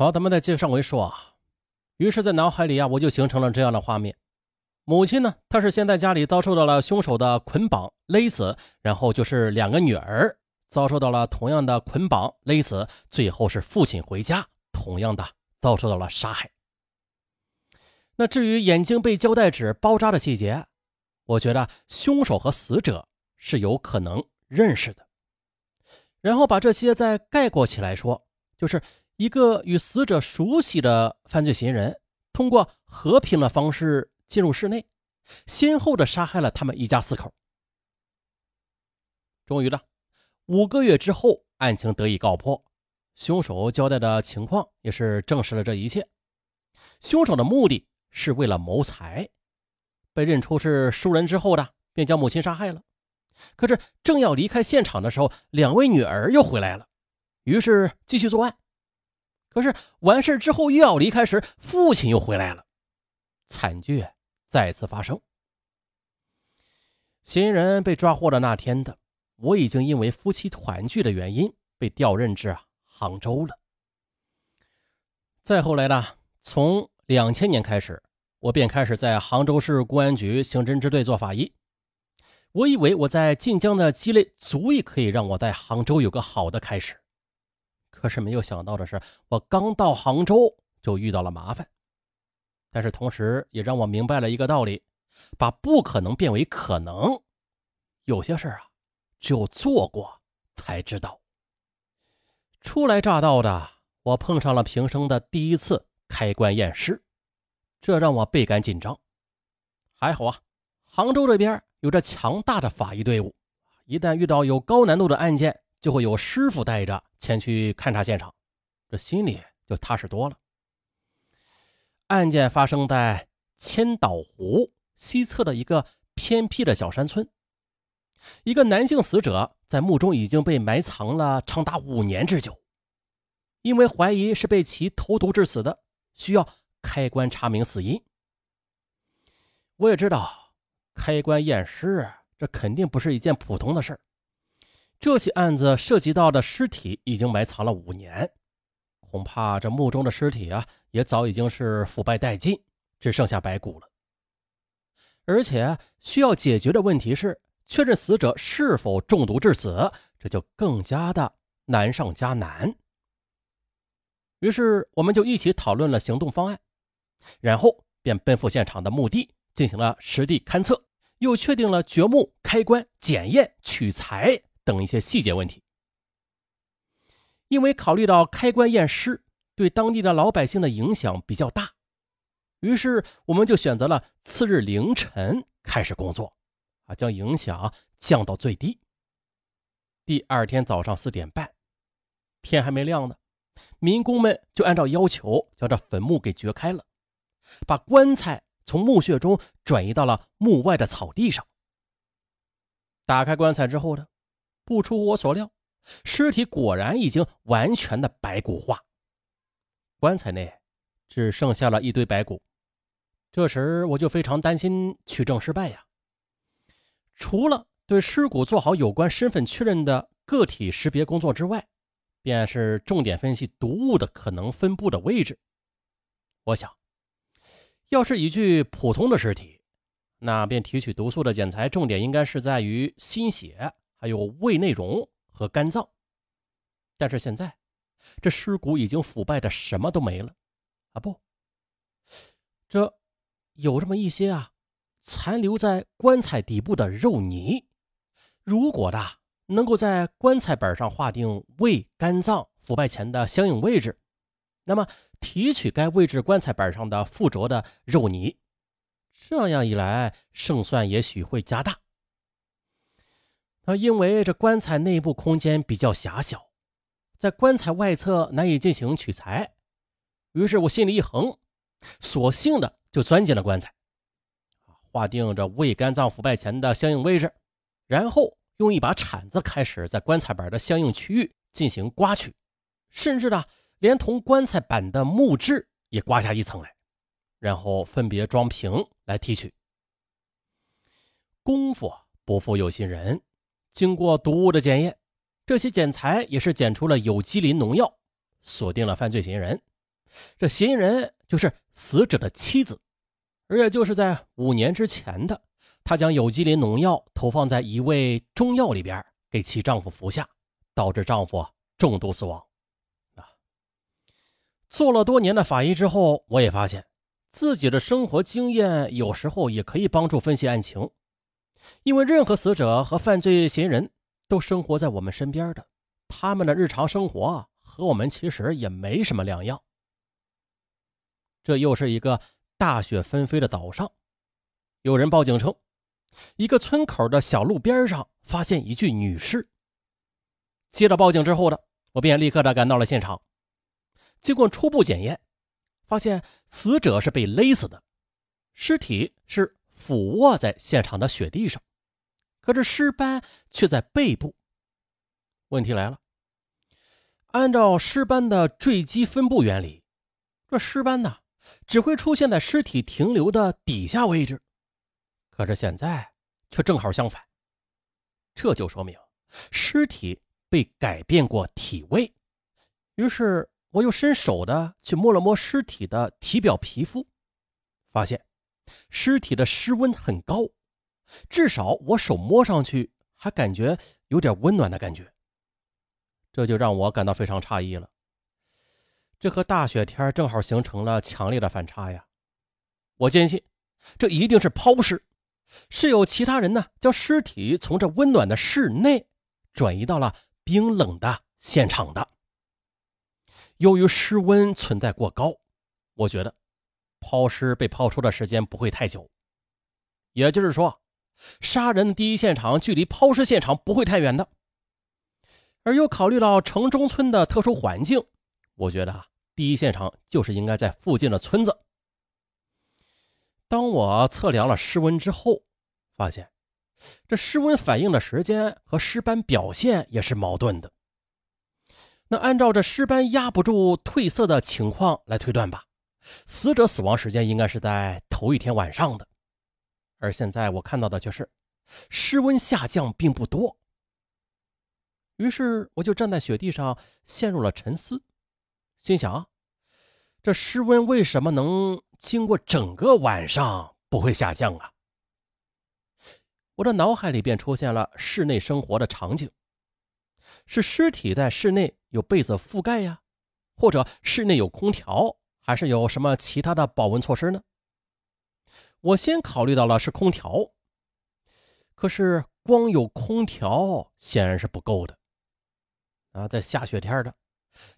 好，咱们再接上回说啊。于是，在脑海里啊，我就形成了这样的画面：母亲呢，她是先在家里遭受到了凶手的捆绑勒死，然后就是两个女儿遭受到了同样的捆绑勒死，最后是父亲回家，同样的遭受到了杀害。那至于眼睛被胶带纸包扎的细节，我觉得凶手和死者是有可能认识的。然后把这些再概括起来说，就是一个与死者熟悉的犯罪嫌疑人，通过和平的方式进入室内，先后的杀害了他们一家四口。终于呢，五个月之后，案情得以告破，凶手交代的情况也是证实了这一切。凶手的目的是为了谋财，被认出是熟人之后的，便将母亲杀害了。可是正要离开现场的时候，两位女儿又回来了，于是继续作案。可是完事之后又要离开时，父亲又回来了，惨剧再次发生。嫌疑人被抓获的那天的，我已经因为夫妻团聚的原因被调任至杭州了。再后来呢，从两千年开始，我便开始在杭州市公安局刑侦支队做法医。我以为我在晋江的积累足以可以让我在杭州有个好的开始，可是没有想到的是，我刚到杭州就遇到了麻烦。但是同时也让我明白了一个道理：把不可能变为可能。有些事啊，只有做过才知道。初来乍到的我碰上了平生的第一次开棺验尸，这让我倍感紧张。还好啊，杭州这边。有着强大的法医队伍，一旦遇到有高难度的案件，就会有师傅带着前去勘察现场，这心里就踏实多了。案件发生在千岛湖西侧的一个偏僻的小山村，一个男性死者在墓中已经被埋藏了长达五年之久，因为怀疑是被其投毒致死的，需要开棺查明死因。我也知道。开棺验尸，这肯定不是一件普通的事儿。这起案子涉及到的尸体已经埋藏了五年，恐怕这墓中的尸体啊，也早已经是腐败殆尽，只剩下白骨了。而且需要解决的问题是确认死者是否中毒致死，这就更加的难上加难。于是我们就一起讨论了行动方案，然后便奔赴现场的墓地进行了实地勘测。又确定了掘墓、开棺、检验、取材等一些细节问题。因为考虑到开棺验尸对当地的老百姓的影响比较大，于是我们就选择了次日凌晨开始工作，啊，将影响降到最低。第二天早上四点半，天还没亮呢，民工们就按照要求将这坟墓给掘开了，把棺材。从墓穴中转移到了墓外的草地上。打开棺材之后呢，不出我所料，尸体果然已经完全的白骨化。棺材内只剩下了一堆白骨。这时我就非常担心取证失败呀。除了对尸骨做好有关身份确认的个体识别工作之外，便是重点分析毒物的可能分布的位置。我想。要是一具普通的尸体，那便提取毒素的检材重点应该是在于心血、还有胃内容和肝脏。但是现在，这尸骨已经腐败的什么都没了啊！不，这有这么一些啊，残留在棺材底部的肉泥。如果的能够在棺材本上划定胃、肝脏腐败前的相应位置。那么，提取该位置棺材板上的附着的肉泥，这样一来，胜算也许会加大。啊，因为这棺材内部空间比较狭小，在棺材外侧难以进行取材，于是我心里一横，索性的就钻进了棺材，划定着胃、肝脏腐败前的相应位置，然后用一把铲子开始在棺材板的相应区域进行刮取，甚至呢。连同棺材板的木质也刮下一层来，然后分别装瓶来提取。功夫不负有心人，经过毒物的检验，这些检材也是检出了有机磷农药，锁定了犯罪嫌疑人，这嫌疑人就是死者的妻子，而也就是在五年之前的，她将有机磷农药投放在一味中药里边，给其丈夫服下，导致丈夫中毒死亡。啊，做了多年的法医之后，我也发现自己的生活经验有时候也可以帮助分析案情，因为任何死者和犯罪嫌疑人都生活在我们身边的，他们的日常生活和我们其实也没什么两样。这又是一个大雪纷飞的早上，有人报警称，一个村口的小路边上发现一具女尸。接到报警之后的我便立刻的赶到了现场。经过初步检验，发现死者是被勒死的，尸体是俯卧在现场的雪地上，可是尸斑却在背部。问题来了，按照尸斑的坠机分布原理，这尸斑呢？只会出现在尸体停留的底下位置，可是现在却正好相反，这就说明尸体被改变过体位。于是我又伸手的去摸了摸尸体的体表皮肤，发现尸体的尸温很高，至少我手摸上去还感觉有点温暖的感觉，这就让我感到非常诧异了。这和大雪天正好形成了强烈的反差呀！我坚信，这一定是抛尸，是有其他人呢将尸体从这温暖的室内转移到了冰冷的现场的。由于尸温存在过高，我觉得抛尸被抛出的时间不会太久，也就是说，杀人第一现场距离抛尸现场不会太远的。而又考虑到城中村的特殊环境。我觉得第一现场就是应该在附近的村子。当我测量了尸温之后，发现这尸温反应的时间和尸斑表现也是矛盾的。那按照这尸斑压不住褪色的情况来推断吧，死者死亡时间应该是在头一天晚上的，而现在我看到的却是室温下降并不多。于是我就站在雪地上陷入了沉思。心想，这室温为什么能经过整个晚上不会下降啊？我的脑海里便出现了室内生活的场景：是尸体在室内有被子覆盖呀，或者室内有空调，还是有什么其他的保温措施呢？我先考虑到了是空调，可是光有空调显然是不够的啊，在下雪天的。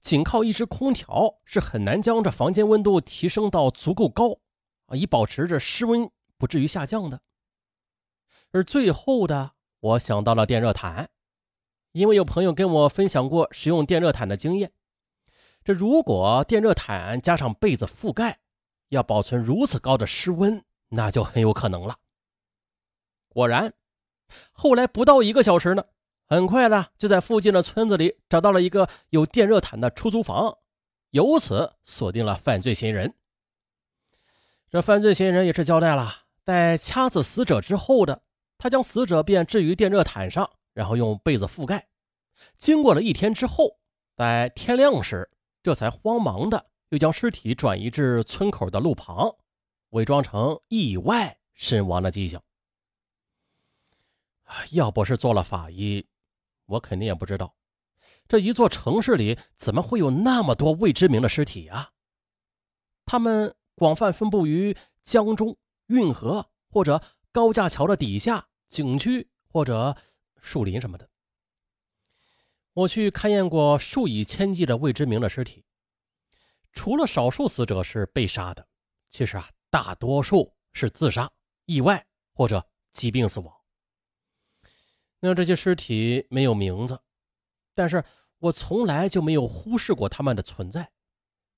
仅靠一只空调是很难将这房间温度提升到足够高啊，以保持着室温不至于下降的。而最后的，我想到了电热毯，因为有朋友跟我分享过使用电热毯的经验。这如果电热毯加上被子覆盖，要保存如此高的室温，那就很有可能了。果然，后来不到一个小时呢。很快的，就在附近的村子里找到了一个有电热毯的出租房，由此锁定了犯罪嫌疑人。这犯罪嫌疑人也是交代了，在掐死死者之后的，他将死者便置于电热毯上，然后用被子覆盖。经过了一天之后，在天亮时，这才慌忙的又将尸体转移至村口的路旁，伪装成意外身亡的迹象。要不是做了法医。我肯定也不知道，这一座城市里怎么会有那么多未知名的尸体啊？他们广泛分布于江中、运河或者高架桥的底下、景区或者树林什么的。我去勘验过数以千计的未知名的尸体，除了少数死者是被杀的，其实啊，大多数是自杀、意外或者疾病死亡。那这些尸体没有名字，但是我从来就没有忽视过他们的存在，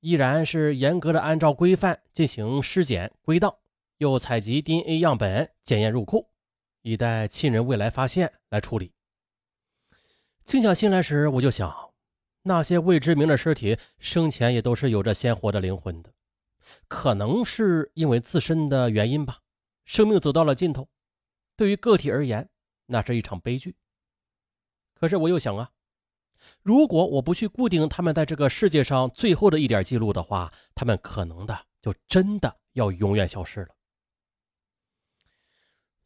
依然是严格的按照规范进行尸检归档，又采集 DNA 样本检验入库，以待亲人未来发现来处理。静下心来时，我就想，那些未知名的尸体生前也都是有着鲜活的灵魂的，可能是因为自身的原因吧，生命走到了尽头，对于个体而言。那是一场悲剧。可是我又想啊，如果我不去固定他们在这个世界上最后的一点记录的话，他们可能的就真的要永远消失了。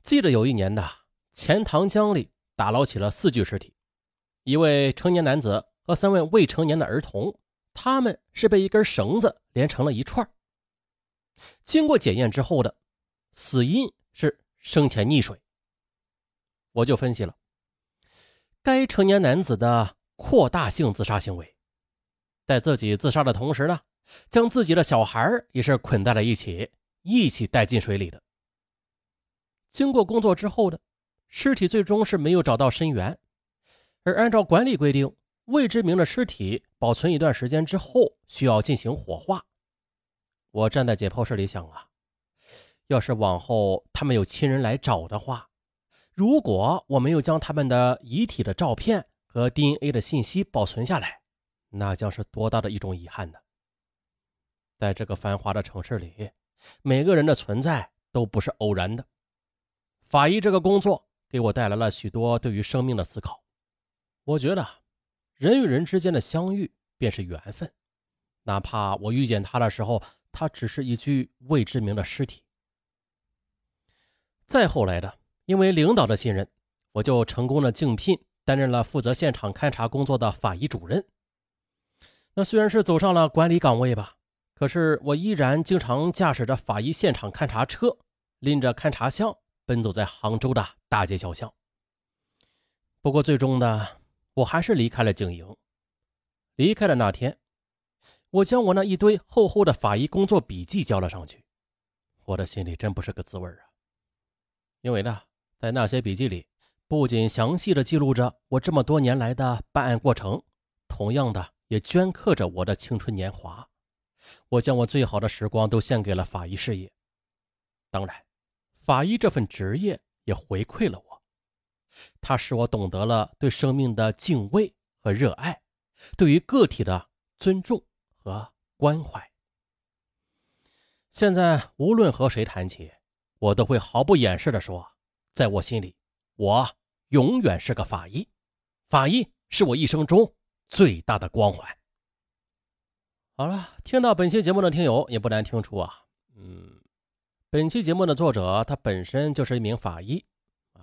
记得有一年的钱塘江里打捞起了四具尸体，一位成年男子和三位未成年的儿童，他们是被一根绳子连成了一串。经过检验之后的死因是生前溺水。我就分析了该成年男子的扩大性自杀行为，在自己自杀的同时呢，将自己的小孩也是捆在了一起，一起带进水里的。经过工作之后的尸体最终是没有找到深源，而按照管理规定，未知名的尸体保存一段时间之后需要进行火化。我站在解剖室里想啊，要是往后他们有亲人来找的话。如果我没有将他们的遗体的照片和 DNA 的信息保存下来，那将是多大的一种遗憾呢？在这个繁华的城市里，每个人的存在都不是偶然的。法医这个工作给我带来了许多对于生命的思考。我觉得，人与人之间的相遇便是缘分，哪怕我遇见他的时候，他只是一具未知名的尸体。再后来的。因为领导的信任，我就成功的竞聘，担任了负责现场勘查工作的法医主任。那虽然是走上了管理岗位吧，可是我依然经常驾驶着法医现场勘查车，拎着勘查箱，奔走在杭州的大街小巷。不过最终呢，我还是离开了警营。离开的那天，我将我那一堆厚厚的法医工作笔记交了上去，我的心里真不是个滋味啊，因为呢。在那些笔记里，不仅详细的记录着我这么多年来的办案过程，同样的也镌刻着我的青春年华。我将我最好的时光都献给了法医事业。当然，法医这份职业也回馈了我，它使我懂得了对生命的敬畏和热爱，对于个体的尊重和关怀。现在无论和谁谈起，我都会毫不掩饰地说。在我心里，我永远是个法医，法医是我一生中最大的光环。好了，听到本期节目的听友也不难听出啊，嗯，本期节目的作者他本身就是一名法医，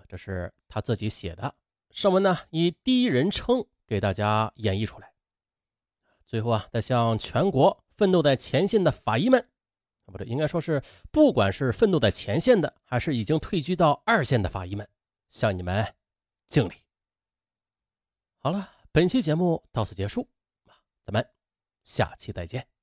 这是他自己写的。上文呢以第一人称给大家演绎出来。最后啊，再向全国奋斗在前线的法医们。不对，应该说是，不管是奋斗在前线的，还是已经退居到二线的法医们，向你们敬礼。好了，本期节目到此结束，咱们下期再见。